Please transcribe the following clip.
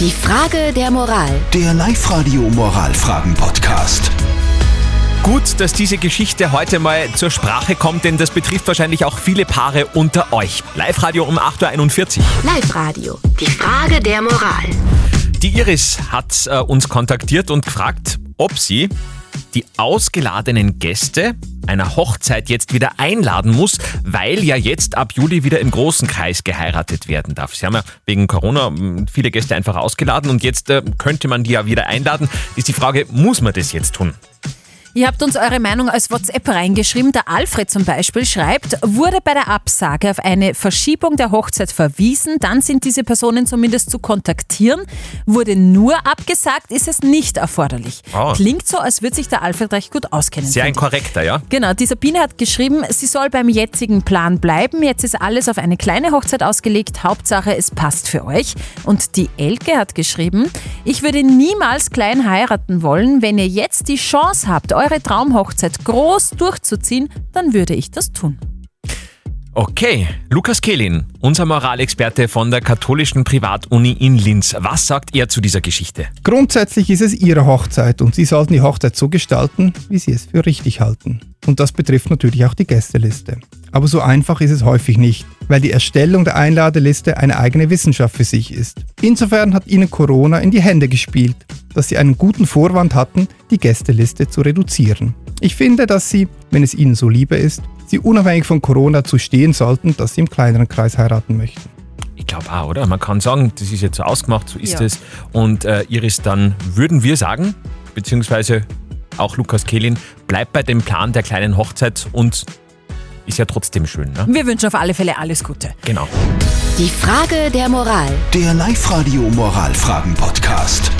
Die Frage der Moral. Der Live-Radio Moralfragen-Podcast. Gut, dass diese Geschichte heute mal zur Sprache kommt, denn das betrifft wahrscheinlich auch viele Paare unter euch. Live-Radio um 8.41 Uhr. Live-Radio. Die Frage der Moral. Die Iris hat äh, uns kontaktiert und gefragt, ob sie die ausgeladenen Gäste einer Hochzeit jetzt wieder einladen muss, weil ja jetzt ab Juli wieder im großen Kreis geheiratet werden darf. Sie haben ja wegen Corona mm, viele Gäste einfach ausgeladen und jetzt äh, könnte man die ja wieder einladen. Ist die Frage, muss man das jetzt tun? Ihr habt uns eure Meinung als WhatsApp reingeschrieben. Der Alfred zum Beispiel schreibt, wurde bei der Absage auf eine Verschiebung der Hochzeit verwiesen, dann sind diese Personen zumindest zu kontaktieren. Wurde nur abgesagt, ist es nicht erforderlich. Oh. Klingt so, als würde sich der Alfred recht gut auskennen. Sehr ein korrekter, ja? Genau, die Sabine hat geschrieben, sie soll beim jetzigen Plan bleiben. Jetzt ist alles auf eine kleine Hochzeit ausgelegt. Hauptsache, es passt für euch. Und die Elke hat geschrieben, ich würde niemals klein heiraten wollen. Wenn ihr jetzt die Chance habt, eure Traumhochzeit groß durchzuziehen, dann würde ich das tun. Okay, Lukas Kehlin, unser Moralexperte von der katholischen Privatuni in Linz. Was sagt er zu dieser Geschichte? Grundsätzlich ist es Ihre Hochzeit und Sie sollten die Hochzeit so gestalten, wie Sie es für richtig halten. Und das betrifft natürlich auch die Gästeliste. Aber so einfach ist es häufig nicht, weil die Erstellung der Einladeliste eine eigene Wissenschaft für sich ist. Insofern hat Ihnen Corona in die Hände gespielt, dass Sie einen guten Vorwand hatten, die Gästeliste zu reduzieren. Ich finde, dass Sie, wenn es Ihnen so lieber ist, Sie unabhängig von Corona zu stehen sollten, dass Sie im kleineren Kreis heiraten möchten. Ich glaube auch, oder? Man kann sagen, das ist jetzt so ausgemacht, so ist Ja. es. Und äh, Iris, dann würden wir sagen, beziehungsweise auch Lukas Kehlin, bleibt bei dem Plan der kleinen Hochzeit und ist ja trotzdem schön, ne? Wir wünschen auf alle Fälle alles Gute. Genau. Die Frage der Moral. Der Live-Radio Moralfragen-Podcast.